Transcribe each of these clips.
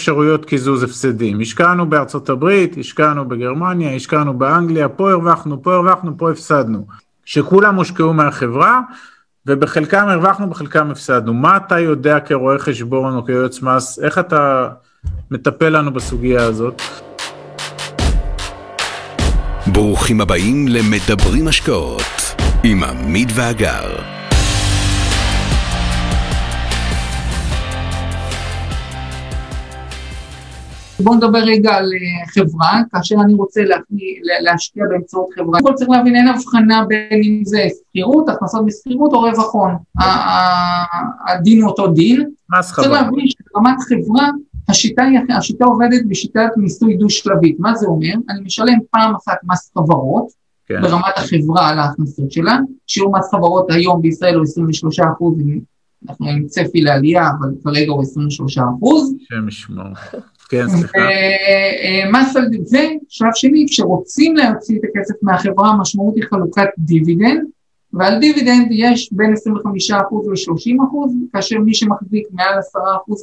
אפשרויות קיזוז הפסדים. השקענו בארצות הברית, השקענו בגרמניה, השקענו באנגליה, פה הרווחנו, פה הרווחנו, פה הפסדנו. שכולם הושקעו מהחברה, ובחלקם הרווחנו, בחלקם הפסדנו. מה אתה יודע כרואה חשבון או כיועץ מס, איך אתה מטפל לנו בסוגיה הזאת? ברוכים הבאים למדברים השקעות עם עמית ואגר. בואו נדבר רגע על אה, חברה, כאשר אני רוצה להשקיע באמצעות חברה. קודם כל צריך להבין, אין הבחנה בין אם זה שכירות, הכנסות משכירות או רווח הון. הדין הוא אותו דין. מס חברה. צריך להבין שברמת חברה, השיטה, השיטה עובדת בשיטת מיסוי דו-שלבית. מה זה אומר? אני משלם פעם אחת מס חברות, כן. ברמת החברה על ההכנסות שלה, שיעור מס חברות היום בישראל הוא 23 אחוז, אנחנו עם צפי לעלייה, אבל כרגע הוא 23 אחוז. השם ישמור. כן, סליחה. מס על זה, שלב שני, כשרוצים להוציא את הכסף מהחברה, המשמעות היא חלוקת דיבידנד, ועל דיבידנד יש בין 25% ל-30%, כאשר מי שמחזיק מעל 10%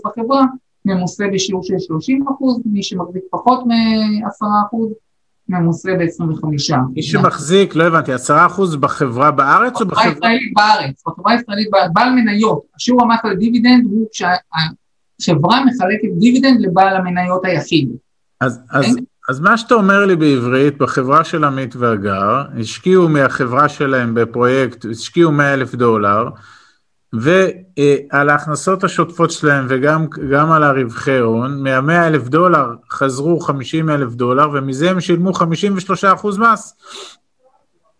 בחברה, ממוסה בשיעור של 30%, מי שמחזיק פחות מ-10%, ממוסה ב-25%. מי שמחזיק, לא הבנתי, 10% בחברה בארץ או בחברה? בחברה הישראלית בארץ, בחברה הישראלית, בעל מניות, השיעור המס על דיבידנד הוא חברה מחלקת דיבידנד לבעל המניות היחיד. אז, אז? אז מה שאתה אומר לי בעברית, בחברה של עמית והגר, השקיעו מהחברה שלהם בפרויקט, השקיעו 100 אלף דולר, ועל ההכנסות השוטפות שלהם וגם על הרווחי הון, מה-100 אלף דולר חזרו 50 אלף דולר, ומזה הם שילמו 53 אחוז מס.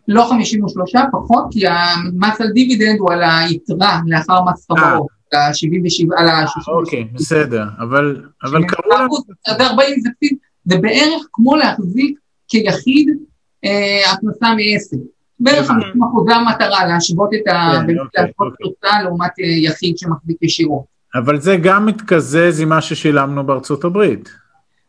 לא 53, פחות, כי המס על דיבידנד הוא על היתרה לאחר מס חברות. ה-77, על ה-60. אוקיי, בסדר, אבל, אבל קראו לנו... זה 40 זה בערך כמו להחזיק כיחיד אה, הכנסה מעסק. בערך 50 אחוז, זה המטרה, להשוות את ה... כן, אוקיי, להשוות תוצאה לעומת אה, יחיד שמחזיק ישירות. אבל זה גם מתקזז עם מה ששילמנו בארצות הברית.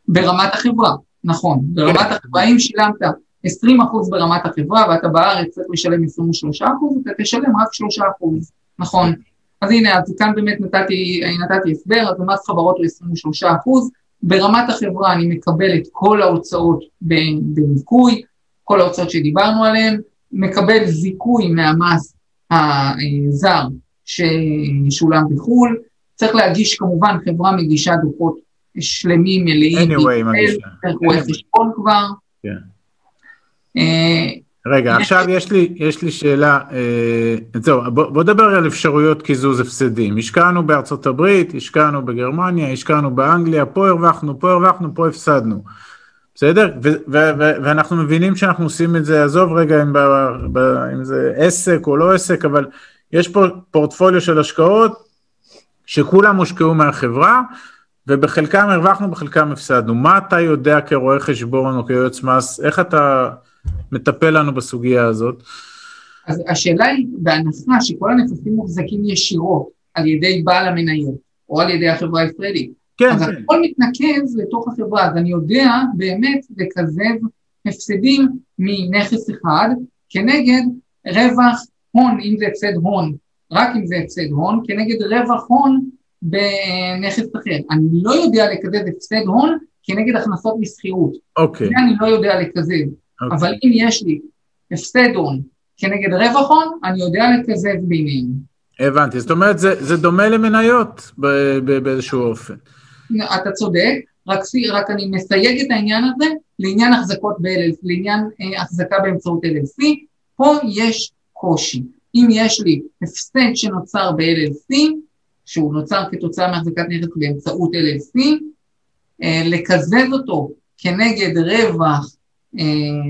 ברמת החברה, נכון. ברמת כן. החברה, אם שילמת 20 אחוז ברמת החברה ואתה בארץ צריך לשלם 23 אחוז, אתה תשלם רק 3 אחוז, נכון. אז הנה, אז כאן באמת נתתי, נתתי הסבר, אז המס חברות הוא 23 אחוז, ברמת החברה אני מקבל את כל ההוצאות בניכוי, כל ההוצאות שדיברנו עליהן, מקבל זיכוי מהמס הזר ששולם בחו"ל, צריך להגיש כמובן, חברה מגישה דוחות שלמים, מלאים, anyway, מגישה. חשבון כבר. כן. רגע, עכשיו יש לי, יש לי שאלה, אה, זהו, בוא, בוא נדבר על אפשרויות קיזוז הפסדים. השקענו בארצות הברית, השקענו בגרמניה, השקענו באנגליה, פה הרווחנו, פה הרווחנו, פה הפסדנו. בסדר? ו- ו- ו- ואנחנו מבינים שאנחנו עושים את זה, עזוב רגע אם, ב- ב- אם זה עסק או לא עסק, אבל יש פה פורטפוליו של השקעות שכולם הושקעו מהחברה, ובחלקם הרווחנו, בחלקם הפסדנו. מה אתה יודע כרואה חשבון או כיועץ מס, איך אתה... מטפל לנו בסוגיה הזאת? אז השאלה היא, בהנחה שכל הנכסים מוחזקים ישירות על ידי בעל המניות, או על ידי החברה הישראלית, כן, אז כן. הכל מתנקז לתוך החברה, אז אני יודע באמת לקזז הפסדים מנכס אחד כנגד רווח הון, אם זה הפסד הון, רק אם זה הפסד הון, כנגד רווח הון בנכס אחר. אני לא יודע לקזז הפסד הון כנגד הכנסות משכירות. אוקיי. זה אני לא יודע לקזז. Okay. אבל אם יש לי הפסד הון כנגד רווח הון, אני יודע לקזז ביניהם. הבנתי, זאת אומרת זה, זה דומה למניות באיזשהו אופן. אתה צודק, רק, רק אני מסייג את העניין הזה לעניין החזקות ב-LLC, לעניין אה, החזקה באמצעות LLC, פה יש קושי. אם יש לי הפסד שנוצר ב-LLC, שהוא נוצר כתוצאה מהחזקת נכס באמצעות LLC, אה, לקזז אותו כנגד רווח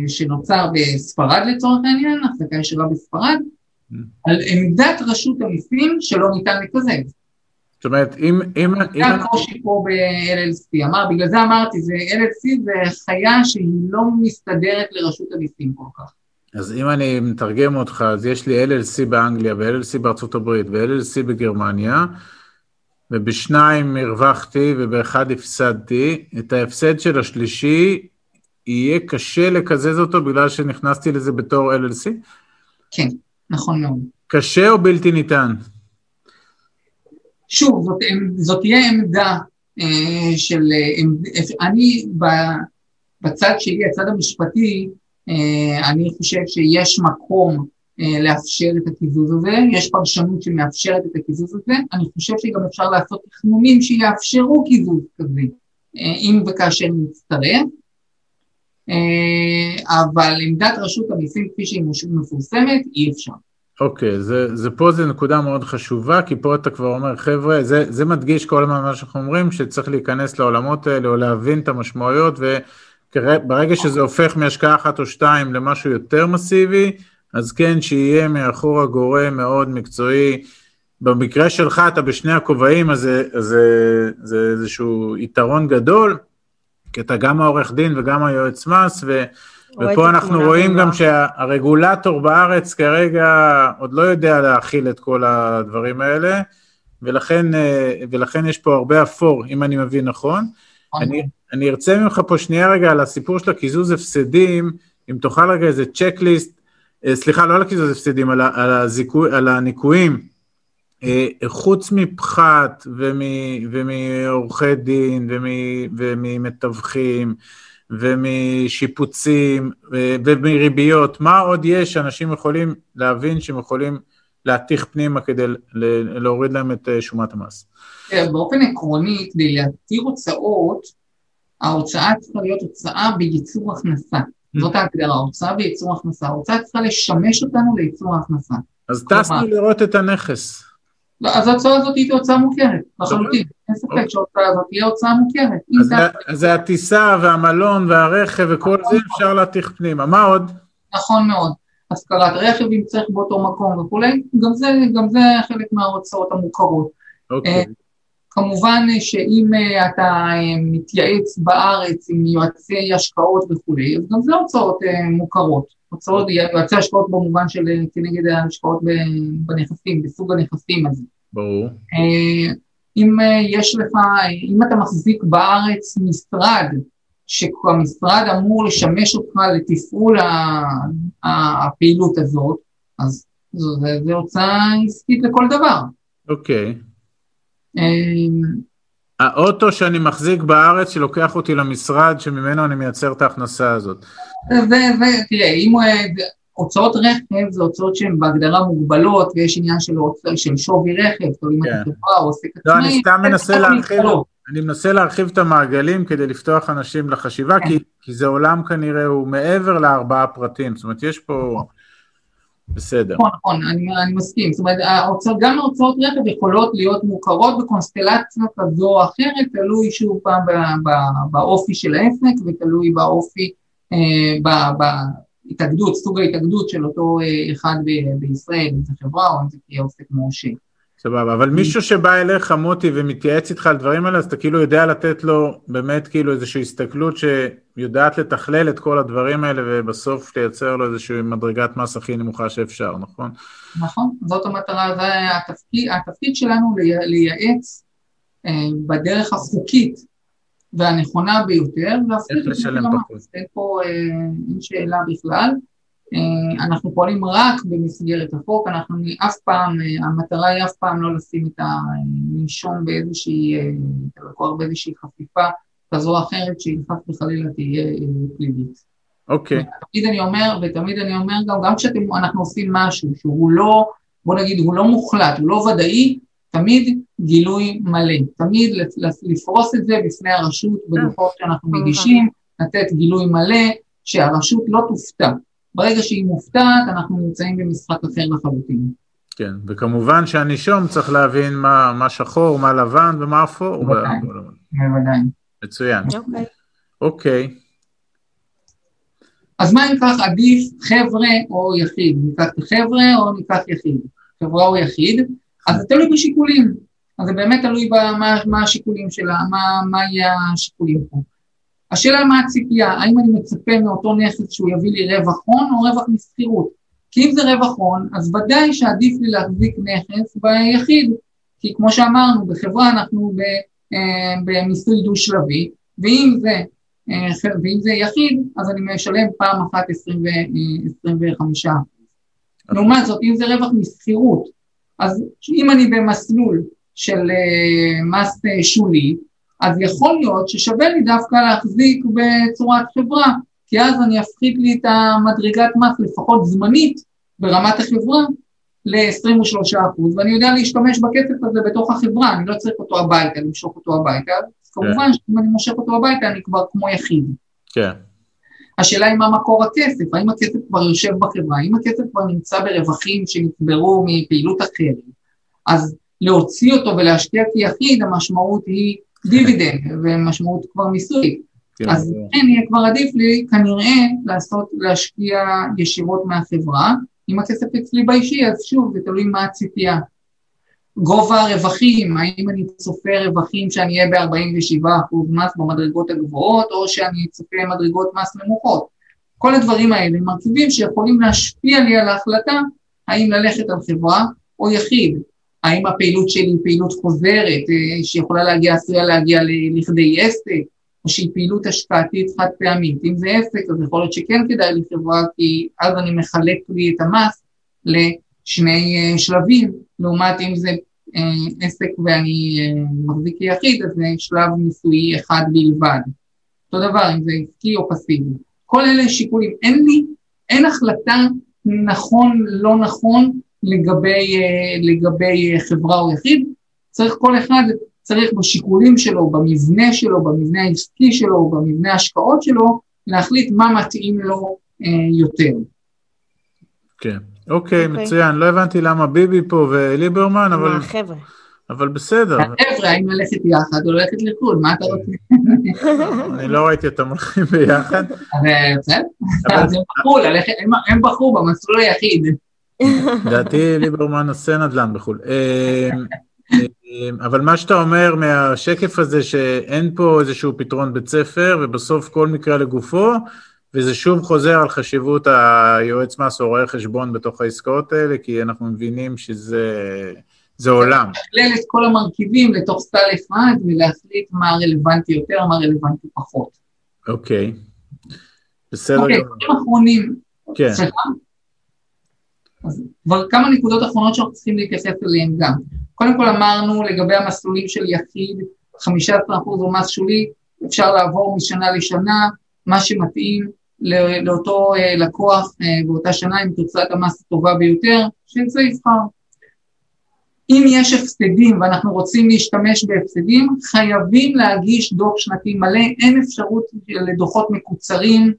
שנוצר בספרד לצורך העניין, החזקה ישירה בספרד, mm. על עמדת רשות המיסים שלא ניתן לקזז. זאת אומרת, אם... אם זה הקושי פה ב-LLC, אמר, בגלל זה אמרתי, זה LLC זה חיה שהיא לא מסתדרת לרשות המיסים כל כך. אז אם אני מתרגם אותך, אז יש לי LLC באנגליה ו-LLC בארצות הברית ו-LLC בגרמניה, ובשניים הרווחתי ובאחד הפסדתי. את ההפסד של השלישי יהיה קשה לקזז אותו בגלל שנכנסתי לזה בתור LLC? כן, נכון מאוד. קשה או בלתי ניתן? שוב, זאת, זאת תהיה עמדה של, אני בצד שלי, הצד המשפטי, אני חושב שיש מקום לאפשר את הקיזוז הזה, יש פרשנות שמאפשרת את הקיזוז הזה, אני חושב שגם אפשר לעשות תכנונים שיאפשרו קיזוז כזה, אם וכאשר נצטרף, אבל עמדת רשות המיסים כפי שהיא מפורסמת, אי אפשר. אוקיי, okay, זה, זה פה זה נקודה מאוד חשובה, כי פה אתה כבר אומר, חבר'ה, זה, זה מדגיש כל הזמן מה שאנחנו אומרים, שצריך להיכנס לעולמות האלה או להבין את המשמעויות, וברגע שזה הופך מהשקעה אחת או שתיים למשהו יותר מסיבי, אז כן, שיהיה מאחור הגורם מאוד מקצועי. במקרה שלך אתה בשני הכובעים, אז זה, זה, זה איזשהו יתרון גדול, כי אתה גם העורך דין וגם היועץ מס, ו... ופה אנחנו רואים גם שהרגולטור בארץ כרגע עוד לא יודע להכיל את כל הדברים האלה, ולכן, אה, ולכן יש פה הרבה אפור, אם אני מבין נכון. אני, אני ארצה ממך פה שנייה רגע על הסיפור של הקיזוז הפסדים, אם תוכל רגע איזה צ'קליסט, אה, סליחה, לא על הקיזוז הפסדים, על, על, הזיכוי, על הניקויים, חוץ מפחת ומעורכי דין וממתווכים, ומשיפוצים ומריביות, מה עוד יש שאנשים יכולים להבין שהם יכולים להתיך פנימה כדי להוריד להם את אה, שומת המס? באופן עקרוני, כדי להתיר הוצאות, ההוצאה צריכה להיות הוצאה בייצור הכנסה. Mm. זאת ההגדרה, הוצאה בייצור הכנסה. ההוצאה צריכה לשמש אותנו לייצור ההכנסה. אז טסנו לראות את הנכס. לא, אז ההוצאה הזאת היא הוצאה מוכרת, לחלוטין. אין ספק אוקיי. שההוצאה הזאת תהיה הוצאה מוכרת. אז זה הטיסה והמלון והרכב וכל זה אפשר להתיך פנימה. מה עוד? נכון מאוד. השכרת רכב אם צריך באותו מקום וכולי, גם זה, גם זה חלק מההוצאות המוכרות. אוקיי. אה, כמובן שאם אה, אתה אה, מתייעץ בארץ עם יועצי השקעות וכולי, אז גם זה הוצאות מוכרות. הוצאות, יועצי השקעות במובן של כנגד ההשקעות בנכסים, בסוג הנכסים הזה. ברור. אם אה, יש לך, אם אתה מחזיק בארץ משרד, שהמשרד אמור לשמש אותך לתפעול הפעילות הזאת, אז זה הוצאה עסקית לכל דבר. אוקיי. אמ, האוטו שאני מחזיק בארץ שלוקח אותי למשרד שממנו אני מייצר את ההכנסה הזאת. ותראה, אם הוא, הוצאות רכב זה הוצאות שהן בהגדרה מוגבלות, ויש עניין של, של שווי רכב, זאת אומרת, כן. חברה או עוסק עצמאי. לא, אני סתם מנסה להרחיב, אני מנסה להרחיב את המעגלים כדי לפתוח אנשים לחשיבה, כן. כי, כי זה עולם כנראה, הוא מעבר לארבעה פרטים, זאת אומרת, יש פה... בסדר. נכון, נכון, אני, אני מסכים. זאת אומרת, ההוצאות, גם ההוצאות רכב יכולות להיות מוכרות בקונסטלציה כזו או אחרת, תלוי שוב פעם באופי של העסק ותלוי באופי, אה, ב, ב, התאגדות, סוג ההתאגדות של אותו אה, אחד בישראל, אם זה חברה או אם זה תהיה עוסק מורשה. סבבה, אבל מישהו שבא אליך מוטי ומתייעץ איתך על דברים האלה, אז אתה כאילו יודע לתת לו באמת כאילו איזושהי הסתכלות שיודעת לתכלל את כל הדברים האלה ובסוף לייצר לו איזושהי מדרגת מס הכי נמוכה שאפשר, נכון? נכון, זאת המטרה, זה התפקיד, התפקיד שלנו לייעץ אה, בדרך החוקית והנכונה ביותר, איך לשלם פחות. אין פה אה, אין שאלה בכלל. אה, אנחנו פועלים רק במסגרת החוק, אנחנו אף פעם, אה, המטרה היא אף פעם לא לשים את הנישום באיזושהי, את הלקוח באיזושהי חפיפה כזו או אחרת שהיא חס וחלילה תהיה פלילית. אוקיי. Okay. תמיד אני אומר, ותמיד אני אומר גם, גם כשאנחנו עושים משהו שהוא לא, בוא נגיד, הוא לא מוחלט, הוא לא ודאי, תמיד גילוי מלא, תמיד לפרוס את זה בפני הרשות בדוחות שאנחנו מגישים, לתת גילוי מלא, שהרשות לא תופתע. ברגע שהיא מופתעת, אנחנו נמצאים במשחק אחר לחלוטין. כן, וכמובן שהנישום צריך להבין מה, מה שחור, מה לבן ומה אפור. בוודאי, בוודאי. מצוין. אוקיי. אוקיי. אז מה אם כך עדיף חבר'ה או יחיד? ניקח חבר'ה או ניקח יחיד? חברה או יחיד? אז זה תלוי בשיקולים, אז זה באמת תלוי במה מה השיקולים שלה, מה, מה יהיה השיקולים פה. השאלה מה הציפייה, האם אני מצפה מאותו נכס שהוא יביא לי רווח הון או רווח משכירות? כי אם זה רווח הון, אז ודאי שעדיף לי להחזיק נכס ביחיד, כי כמו שאמרנו, בחברה אנחנו אה, במיסוי דו-שלבי, ואם אה, ואם זה יחיד, אז אני משלם פעם אחת 25 אה, לעומת זאת, אם זה רווח משכירות, אז אם אני במסלול של uh, מס uh, שולי, אז יכול להיות ששווה לי דווקא להחזיק בצורת חברה, כי אז אני אפחית לי את המדרגת מס לפחות זמנית ברמת החברה ל-23%, ואני יודע להשתמש בכסף הזה בתוך החברה, אני לא צריך אותו הביתה, למשוך אותו הביתה, אז כמובן כן. שאם אני מושך אותו הביתה אני כבר כמו יחיד. כן. השאלה היא מה מקור הכסף, האם הכסף כבר יושב בחברה, האם הכסף כבר נמצא ברווחים שנצברו מפעילות אחרת, אז להוציא אותו ולהשקיע כיחיד, המשמעות היא דיבידנד, ומשמעות כבר מיסוי. כן, אז כן, יהיה כבר עדיף לי כנראה לעשות, להשקיע ישירות מהחברה. אם הכסף אצלי באישי, אז שוב, זה תלוי מה הציפייה. גובה הרווחים, האם אני צופה רווחים שאני אהיה ב-47% מס במדרגות הגבוהות, או שאני צופה מדרגות מס נמוכות. כל הדברים האלה מרכיבים שיכולים להשפיע לי על ההחלטה האם ללכת על חברה או יחיד. האם הפעילות שלי היא פעילות חוזרת, אה, שיכולה להגיע, עשויה להגיע לכדי עסק, או שהיא פעילות השקעתית חד פעמית. אם זה עסק, אז יכול להיות שכן כדאי לי חברה, כי אז אני מחלק לי את המס לשני אה, שלבים, לעומת אם זה אה, עסק ואני מחזיק כיחיד, אז זה שלב ניסויי אחד בלבד. אותו דבר, אם זה עסקי או פסיבי. כל אלה שיקולים. אין לי, אין החלטה נכון, לא נכון, לגבי, אה, לגבי אה, חברה או יחיד, צריך כל אחד, צריך בשיקולים שלו, במבנה שלו, במבנה העסקי שלו, במבנה ההשקעות שלו, להחליט מה מתאים לו אה, יותר. כן, אוקיי, אוקיי, מצוין. לא הבנתי למה ביבי פה וליברמן, אבל... החבר'ה. אבל בסדר. החבר'ה, האם ללכת יחד או ללכת לחו"ל, מה אתה רוצה? אני לא ראיתי אותם הולכים ביחד. בסדר, אז הם בחרו, הם בחרו במסלול היחיד. לדעתי ליברמן עושה נדל"ן בחו"ל. אה, אה, אבל מה שאתה אומר מהשקף הזה, שאין פה איזשהו פתרון בית ספר, ובסוף כל מקרה לגופו, וזה שוב חוזר על חשיבות היועץ מס או רואה חשבון בתוך העסקאות האלה, כי אנחנו מבינים שזה זה עולם. לשקלל את כל המרכיבים לתוך סל אחד ולהחליט מה רלוונטי יותר, מה רלוונטי פחות. אוקיי. בסדר אוקיי, דברים אחרונים. כן. סליחה? אז כבר כמה נקודות אחרונות שאנחנו צריכים להתייחס אליהן גם. קודם כל אמרנו לגבי המסלולים של יחיד, 15% הוא מס שולי, אפשר לעבור משנה לשנה, מה שמתאים לאותו אה, לקוח אה, באותה שנה עם תוצאת המס הטובה ביותר, שזה יבחר. אם יש הפסדים ואנחנו רוצים להשתמש בהפסדים, חייבים להגיש דוח שנתי מלא, אין אפשרות לדוחות מקוצרים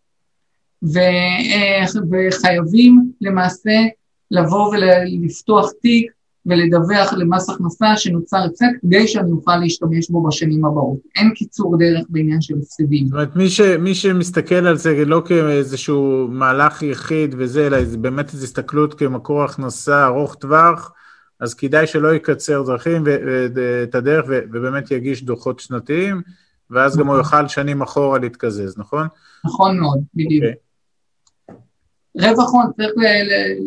אה, וחייבים למעשה לבוא ולפתוח תיק ולדווח למס הכנסה שנוצר הפסד כדי שאני אוכל להשתמש בו בשנים הבאות. אין קיצור דרך בעניין של הפסדים. זאת אומרת, מי, ש, מי שמסתכל על זה לא כאיזשהו מהלך יחיד וזה, אלא זה באמת איזו הסתכלות כמקור הכנסה ארוך טווח, אז כדאי שלא יקצר דרכים ואת הדרך ובאמת יגיש דוחות שנתיים, ואז גם הוא נכון. יוכל שנים אחורה להתקזז, נכון? נכון מאוד, בדיוק. Okay. רווח הון, צריך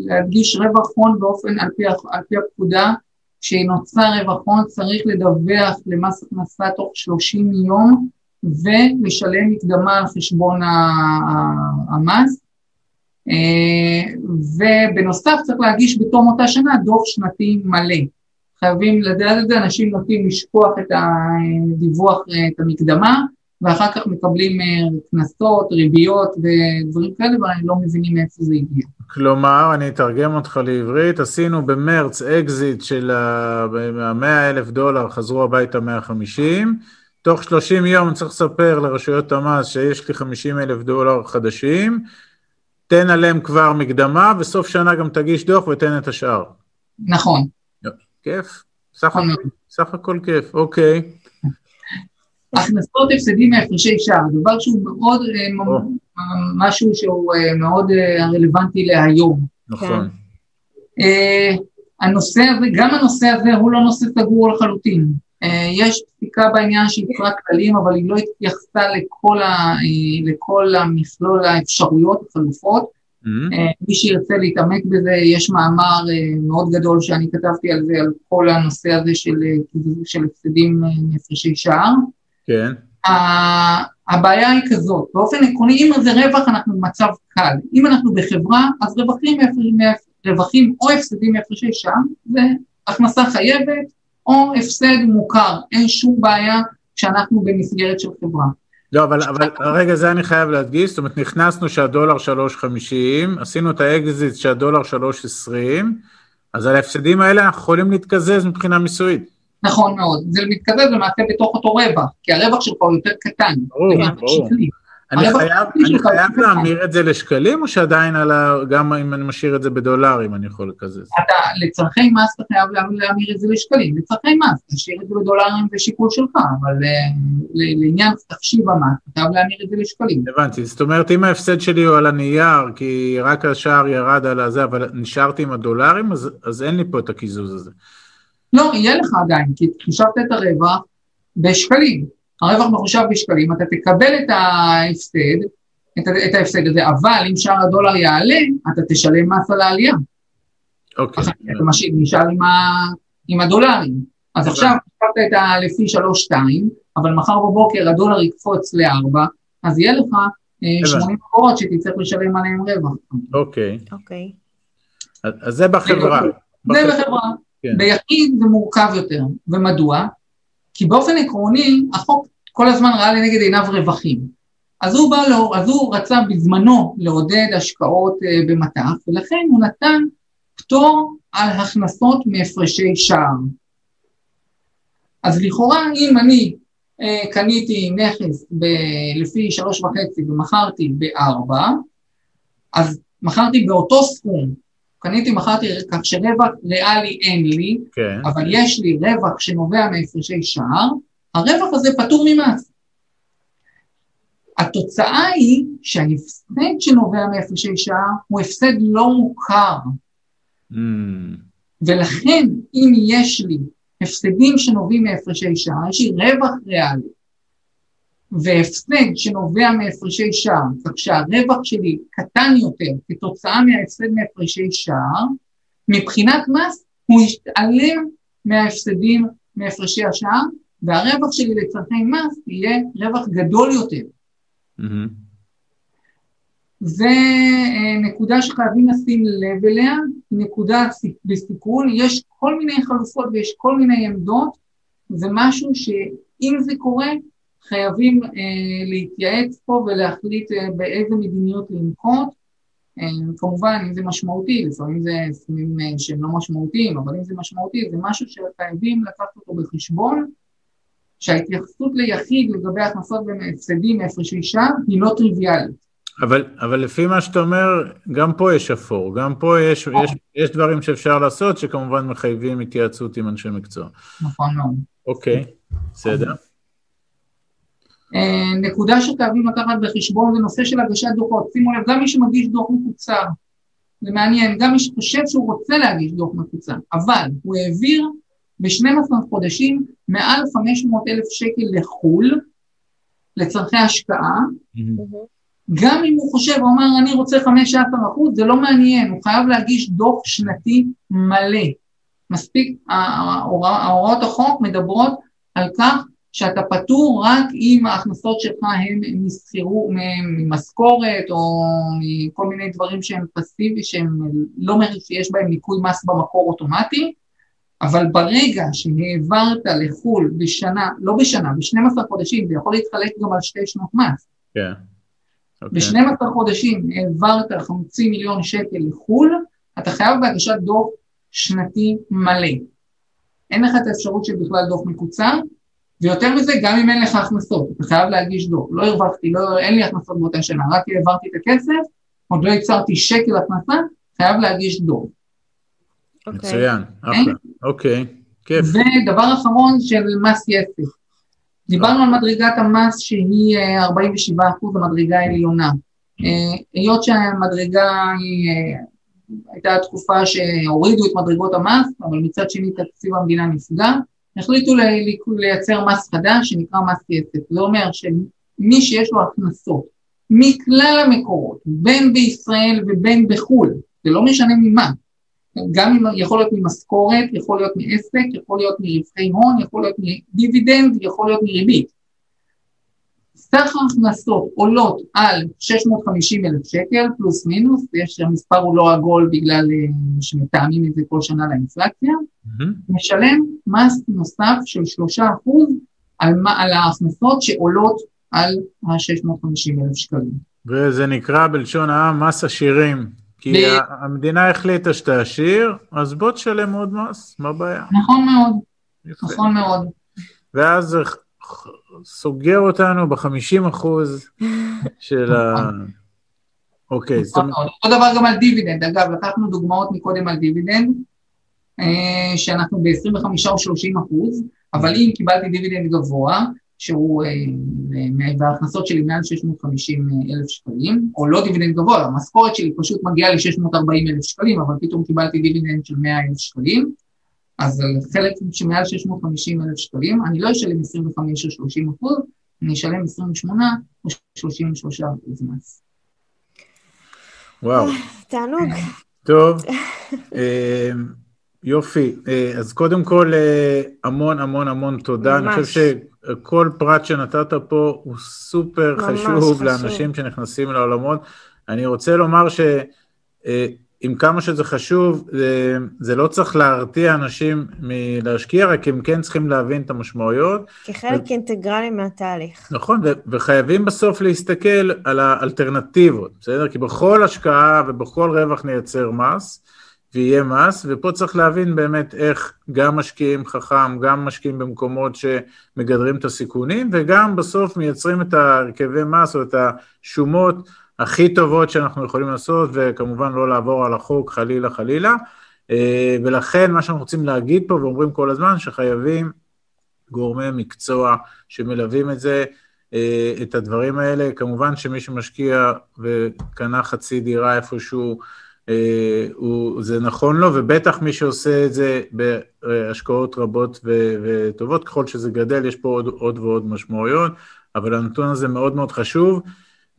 להדגיש רווח הון באופן, על פי, על פי הפקודה, כשנוצר רווח הון צריך לדווח למס הכנסה תוך 30 יום ולשלם מקדמה על חשבון המס. אה, ובנוסף צריך להגיש בתום אותה שנה דוח שנתי מלא. חייבים לדעת את זה, אנשים נוטים לשכוח את הדיווח, את המקדמה, ואחר כך מקבלים אה, קנסות, ריביות ודברים כאלה, והם לא מבינים מאיפה זה הגיע. כלומר, אני אתרגם אותך לעברית, עשינו במרץ אקזיט של ה-100 אלף דולר, חזרו הביתה 150, תוך 30 יום צריך לספר לרשויות המס שיש לי 50 אלף דולר חדשים, תן עליהם כבר מקדמה, וסוף שנה גם תגיש דוח ותן את השאר. נכון. כיף, הכל, סך הכל כיף, אוקיי. הכנסות הפסדים מהפרשי שער, דבר שהוא מאוד, אה, משהו שהוא אה, מאוד אה, רלוונטי להיום. נכון. הנושא הזה, גם הנושא הזה הוא לא נושא סגור לחלוטין. יש פסיקה בעניין שיצרה כללים, אבל היא לא התייחסה לכל, ה, לכל המכלול האפשרויות, החלופות. Mm-hmm. מי שירצה להתעמק בזה, יש מאמר מאוד גדול שאני כתבתי על זה, על כל הנושא הזה של, של הפסדים מהפרשי שער. כן. הבעיה היא כזאת, באופן עקרוני, אם זה רווח אנחנו במצב קל, אם אנחנו בחברה, אז רווחים, רווחים או הפסדים מהפרשי שם, זה הכנסה חייבת או הפסד מוכר, אין שום בעיה כשאנחנו במסגרת של חברה. לא, אבל, אבל רגע, זה אני חייב להדגיש, זאת אומרת, נכנסנו שהדולר 3.50, עשינו את האקזיט שהדולר 3.20, אז על ההפסדים האלה אנחנו יכולים להתקזז מבחינה מיסויית. נכון מאוד, זה מתקזז למעשה בתוך אותו רווח, כי הרווח שלך הוא יותר קטן. ברור, ברור. אני חייב, אני חייב להמיר את זה לשקלים, או שעדיין על ה... גם אם אני משאיר את זה בדולרים אני יכול לקזז? אתה, לצורכי מס אתה חייב להמיר את זה לשקלים, לצורכי מס, תשאיר את זה בדולרים זה שיקול שלך, אבל אה, לעניין תחשיב המס, אתה חייב להמיר את זה לשקלים. הבנתי, זאת אומרת אם ההפסד שלי הוא על הנייר, כי רק השער ירד על הזה, אבל נשארתי עם הדולרים, אז, אז אין לי פה את הקיזוז הזה. לא, יהיה לך עדיין, כי חישבת את הרווח בשקלים. הרווח מחושב בשקלים, אתה תקבל את ההפסד, את, את ההפסד הזה, אבל אם שער הדולר יעלה, אתה תשלם מס על העלייה. אוקיי. Okay. אתה משאיר, נשאר עם, ה, עם הדולרים. אז עכשיו חשבת את ה... לפי 3-2, אבל מחר בבוקר הדולר יקפוץ ל-4, אז יהיה לך 80 אה, אגורות שתצטרך לשלם עליהם רווח. אוקיי. אוקיי. אז זה בחברה. זה בחברה. כן. ביחיד זה מורכב יותר. ומדוע? כי באופן עקרוני, החוק כל הזמן ראה לנגד עיניו רווחים. אז הוא, בא לו, אז הוא רצה בזמנו לעודד השקעות uh, במטח, ולכן הוא נתן פטור על הכנסות מהפרשי שער. אז לכאורה, אם אני uh, קניתי נכס ב- לפי שלוש וחצי ומכרתי בארבע, אז מכרתי באותו סכום, קניתי, מכרתי, כך שרווח ריאלי אין לי, כן. אבל יש לי רווח שנובע מהפרשי שער, הרווח הזה פטור ממס. התוצאה היא שההפסד שנובע מהפרשי שער הוא הפסד לא מוכר. Mm. ולכן אם יש לי הפסדים שנובעים מהפרשי שער, יש לי רווח ריאלי והפסד שנובע מהפרשי שער, כך שהרווח שלי קטן יותר כתוצאה מההפסד מהפרשי שער, מבחינת מס הוא יתעלם מההפסדים מהפרשי השער, והרווח שלי לצרכי מס יהיה רווח גדול יותר. Mm-hmm. זה נקודה שחייבים לשים לב אליה, נקודה בסיכון, יש כל מיני חלופות ויש כל מיני עמדות, זה משהו שאם זה קורה, חייבים אה, להתייעץ פה ולהחליט אה, באיזה מדיניות לנקוט. אה, כמובן, אם זה משמעותי, לפעמים זה סכומים אה, שהם לא משמעותיים, אבל אם זה משמעותי, זה משהו שחייבים לקחת אותו בחשבון, שההתייחסות ליחיד לגבי הכנסות והפסדים מהפרשי שער היא לא טריוויאלית. אבל, אבל לפי מה שאתה אומר, גם פה יש אפור, גם פה יש, נכון. יש, יש דברים שאפשר לעשות, שכמובן מחייבים התייעצות עם אנשי מקצוע. נכון מאוד. אוקיי, בסדר. נקודה שחייבים לקחת בחשבון זה נושא של הגשת דוחות. שימו לב, גם מי שמגיש דוח מקוצר, זה מעניין, גם מי שחושב שהוא רוצה להגיש דוח מקוצר, אבל הוא העביר ב-12 חודשים מעל 500 אלף שקל לחו"ל, לצורכי השקעה, mm-hmm. גם אם הוא חושב, הוא אמר, אני רוצה 15 אחוז, זה לא מעניין, הוא חייב להגיש דוח שנתי מלא. מספיק, ההוראות החוק מדברות על כך שאתה פטור רק אם ההכנסות שלך הן מסחירו, ממשכורת או מכל מיני דברים שהם פסיבי, שהם לא שיש בהם ניכוי מס במקור אוטומטי, אבל ברגע שהעברת לחו"ל בשנה, לא בשנה, ב-12 חודשים, זה יכול להתחלק גם על שתי שנות מס. כן. Okay. אוקיי. ב-12 חודשים העברת חצי מיליון שקל לחו"ל, אתה חייב בהגשת דוח שנתי מלא. אין לך את האפשרות של בכלל דוח מקוצר, ויותר מזה, גם אם אין לך הכנסות, אתה חייב להגיש דוח. לא הרווחתי, לא, אין לי הכנסות באותה שנה, רק העברתי את הכסף, עוד לא יצרתי שקל הכנסה, חייב להגיש דוח. אוקיי. מצוין, אחלה, אוקיי, כיף. ודבר אחרון של מס יסף. דיברנו על מדרגת המס שהיא 47 אה, אחוז המדרגה העליונה. אה, היות שהמדרגה היא, אה, הייתה תקופה שהורידו את מדרגות המס, אבל מצד שני תקציב המדינה נפגע, החליטו לייצר מס חדש שנקרא מס כסף. זה אומר שמי שיש לו הכנסות מכלל המקורות, בין בישראל ובין בחו"ל, זה לא משנה ממה, גם יכול להיות ממשכורת, יכול להיות מעסק, יכול להיות מרווחי הון, יכול להיות מדיבידנד, יכול להיות מריבית. סך ההכנסות עולות על 650 אלף שקל פלוס מינוס, יש המספר הוא לא עגול בגלל אה, שמתאמים את זה כל שנה לאינפלציה, mm-hmm. משלם מס נוסף של 3% על, על ההכנסות שעולות על ה-650 אלף שקלים. וזה נקרא בלשון העם מס עשירים. כי ב... המדינה החליטה שאתה עשיר, אז בוא תשלם עוד מס, מה הבעיה? נכון מאוד, יפה. נכון מאוד. ואז סוגר אותנו ב-50 אחוז של ה... אוקיי, זאת אומרת... אותו דבר גם על דיבידנד, אגב, לקחנו דוגמאות מקודם על דיבידנד, אה, שאנחנו ב-25 או 30 אחוז, אבל אם קיבלתי דיבידנד גבוה, שהוא, בהכנסות אה, שלי מעל 650 אלף שקלים, או לא דיבידנד גבוה, המשכורת שלי פשוט מגיעה ל-640 אלף שקלים, אבל פתאום קיבלתי דיבידנד של 100 אלף שקלים, אז על חלק שמעל 650 אלף שקלים, אני לא אשלם 25 או 30 אחוז, אני אשלם 28 או 33 אחוז מס. וואו. תענוג. טוב. אה, יופי, אה, אז קודם כל אה, המון המון המון תודה, ממש. אני חושב שכל פרט שנתת פה הוא סופר חשוב, חשוב לאנשים שנכנסים לעולמות. אני רוצה לומר שעם אה, כמה שזה חשוב, זה, זה לא צריך להרתיע אנשים מלהשקיע, רק הם כן צריכים להבין את המשמעויות. כחלק ו... אינטגרלי מהתהליך. נכון, ו- וחייבים בסוף להסתכל על האלטרנטיבות, בסדר? כי בכל השקעה ובכל רווח נייצר מס. ויהיה מס, ופה צריך להבין באמת איך גם משקיעים חכם, גם משקיעים במקומות שמגדרים את הסיכונים, וגם בסוף מייצרים את הרכבי מס או את השומות הכי טובות שאנחנו יכולים לעשות, וכמובן לא לעבור על החוק חלילה חלילה. אה, ולכן מה שאנחנו רוצים להגיד פה ואומרים כל הזמן, שחייבים גורמי מקצוע שמלווים את זה, אה, את הדברים האלה. כמובן שמי שמשקיע וקנה חצי דירה איפשהו, אה, הוא, זה נכון לו, ובטח מי שעושה את זה בהשקעות רבות ו, וטובות, ככל שזה גדל, יש פה עוד, עוד ועוד משמעויות, אבל הנתון הזה מאוד מאוד חשוב.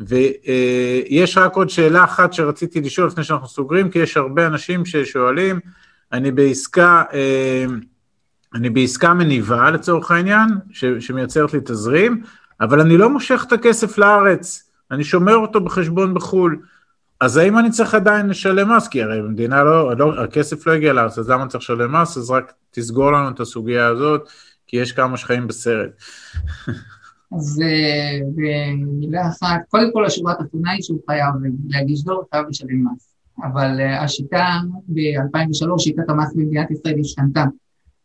ויש רק עוד שאלה אחת שרציתי לשאול לפני שאנחנו סוגרים, כי יש הרבה אנשים ששואלים, אני בעסקה, אה, אני בעסקה מניבה לצורך העניין, שמייצרת לי תזרים, אבל אני לא מושך את הכסף לארץ, אני שומר אותו בחשבון בחו"ל. אז האם אני צריך עדיין לשלם מס? כי הרי המדינה לא, לא הכסף לא הגיע לארץ, אז למה צריך לשלם מס? אז רק תסגור לנו את הסוגיה הזאת, כי יש כמה שחיים בסרט. אז במילה אחת, קודם כל השורה התחתונה היא שהוא חייב להגיש דור, חייב לשלם מס. אבל אה, השיטה ב-2003, שיטת המס במדינת ישראל השתנתה.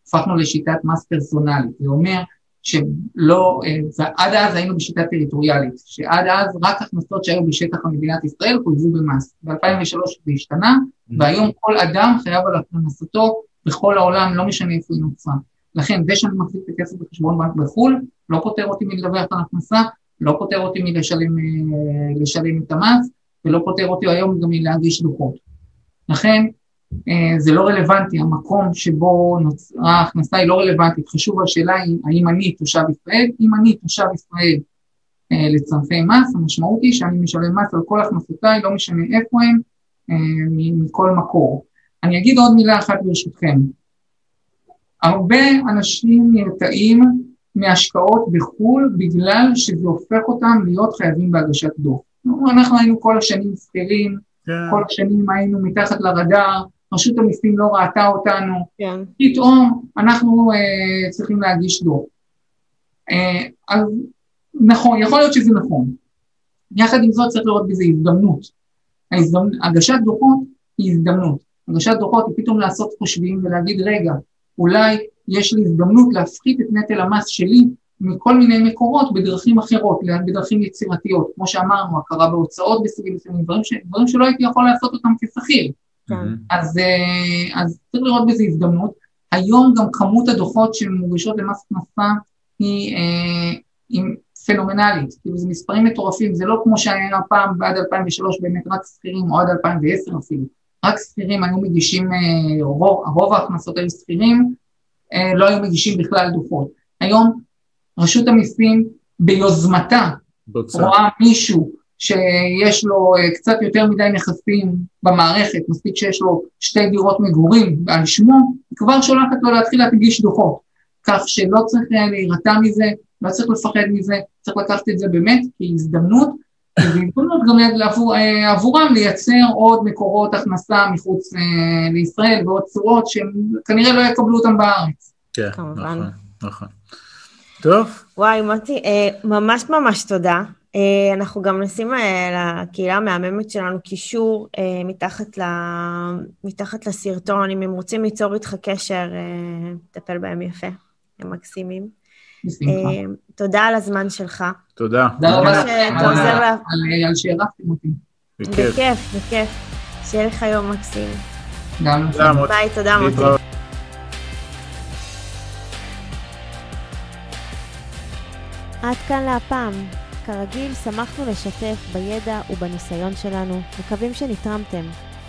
הפכנו לשיטת מס פרסונלית. זה אומר שלא, אה, עד אז היינו בשיטה טריטוריאלית, שעד אז רק הכנסות שהיו בשטח המדינת ישראל חויבו במס. ב-2003 זה השתנה, mm-hmm. והיום כל אדם חייב על הכנסתו בכל העולם, לא משנה איפה היא נוצרה. לכן זה שאני מחזיק את הכסף בחשבון בנק בחו"ל, לא פוטר אותי מלדווח על הכנסה, לא פוטר אותי מלשלם אה, את המס, ולא פוטר אותי היום גם מלהגיש דוחות. לכן אה, זה לא רלוונטי, המקום שבו נוצרה ההכנסה היא לא רלוונטית, חשוב השאלה היא האם אני תושב ישראל, אם אני תושב ישראל אה, לצרכי מס, המשמעות היא שאני משלם מס על כל הכנסותיי, לא משנה איפה הם, מכל מקור. אני אגיד עוד מילה אחת ברשותכם. הרבה אנשים נרתעים מהשקעות בחו"ל בגלל שזה הופך אותם להיות חייבים בהגשת דוח. אנחנו היינו כל השנים שכירים, כן. כל השנים היינו מתחת לרדאר, רשות המיסים לא ראתה אותנו, כן. פתאום אנחנו uh, צריכים להגיש דוח. Uh, אז נכון, יכול להיות שזה נכון. יחד עם זאת צריך לראות בזה הזדמנות. ההזדמנ... הגשת דוחות היא הזדמנות. הגשת דוחות היא פתאום לעשות חושבים ולהגיד, רגע, אולי יש לי הזדמנות להפחית את נטל המס שלי מכל מיני מקורות בדרכים אחרות, בדרכים יצירתיות, כמו שאמרנו, הכרה בהוצאות בסוגים מסוימים, דברים, דברים שלא הייתי יכול לעשות אותם כשכיר. כן. אז, אה, אז צריך לראות בזה הזדמנות. היום גם כמות הדוחות שמוגשות למס הכנסה היא, אה, היא פנומנלית, כאילו זה מספרים מטורפים, זה לא כמו שהיה פעם עד 2003 באמת רק שכירים, או עד 2010 אפילו, רק שכירים היו מגישים, אה, רוב, רוב ההכנסות היו שכירים, אה, לא היו מגישים בכלל דוחות. היום רשות המיסים ביוזמתה רואה מישהו שיש לו אה, קצת יותר מדי נכסים במערכת, מספיק שיש לו שתי דירות מגורים על שמו, היא כבר שולחת לו להתחיל להגיש דוחות. כך שלא צריך להירתע מזה, לא צריך לפחד מזה, צריך לקחת את זה באמת כהזדמנות, והזדמנות גם לעבור, אה, עבורם לייצר עוד מקורות הכנסה מחוץ לישראל ועוד צורות שהם כנראה לא יקבלו אותם בארץ. כן, נכון, נכון. טוב. וואי, מוטי, אה, ממש ממש תודה. אה, אנחנו גם נשים אה, לקהילה המהממת שלנו קישור אה, מתחת, ל... מתחת לסרטון, אם הם רוצים ליצור איתך קשר, אה, טפל בהם יפה, הם מקסימים. אה, תודה על הזמן שלך. תודה. תודה רבה שאתה עוזר לה- על שהערכתם אותי. בכיף. בכיף, בכיף. שיהיה לך יום מקסים. גם מוטי. ביי, תודה מוטי. עד כאן להפעם. כרגיל, שמחנו לשתף בידע ובניסיון שלנו, מקווים שנתרמתם.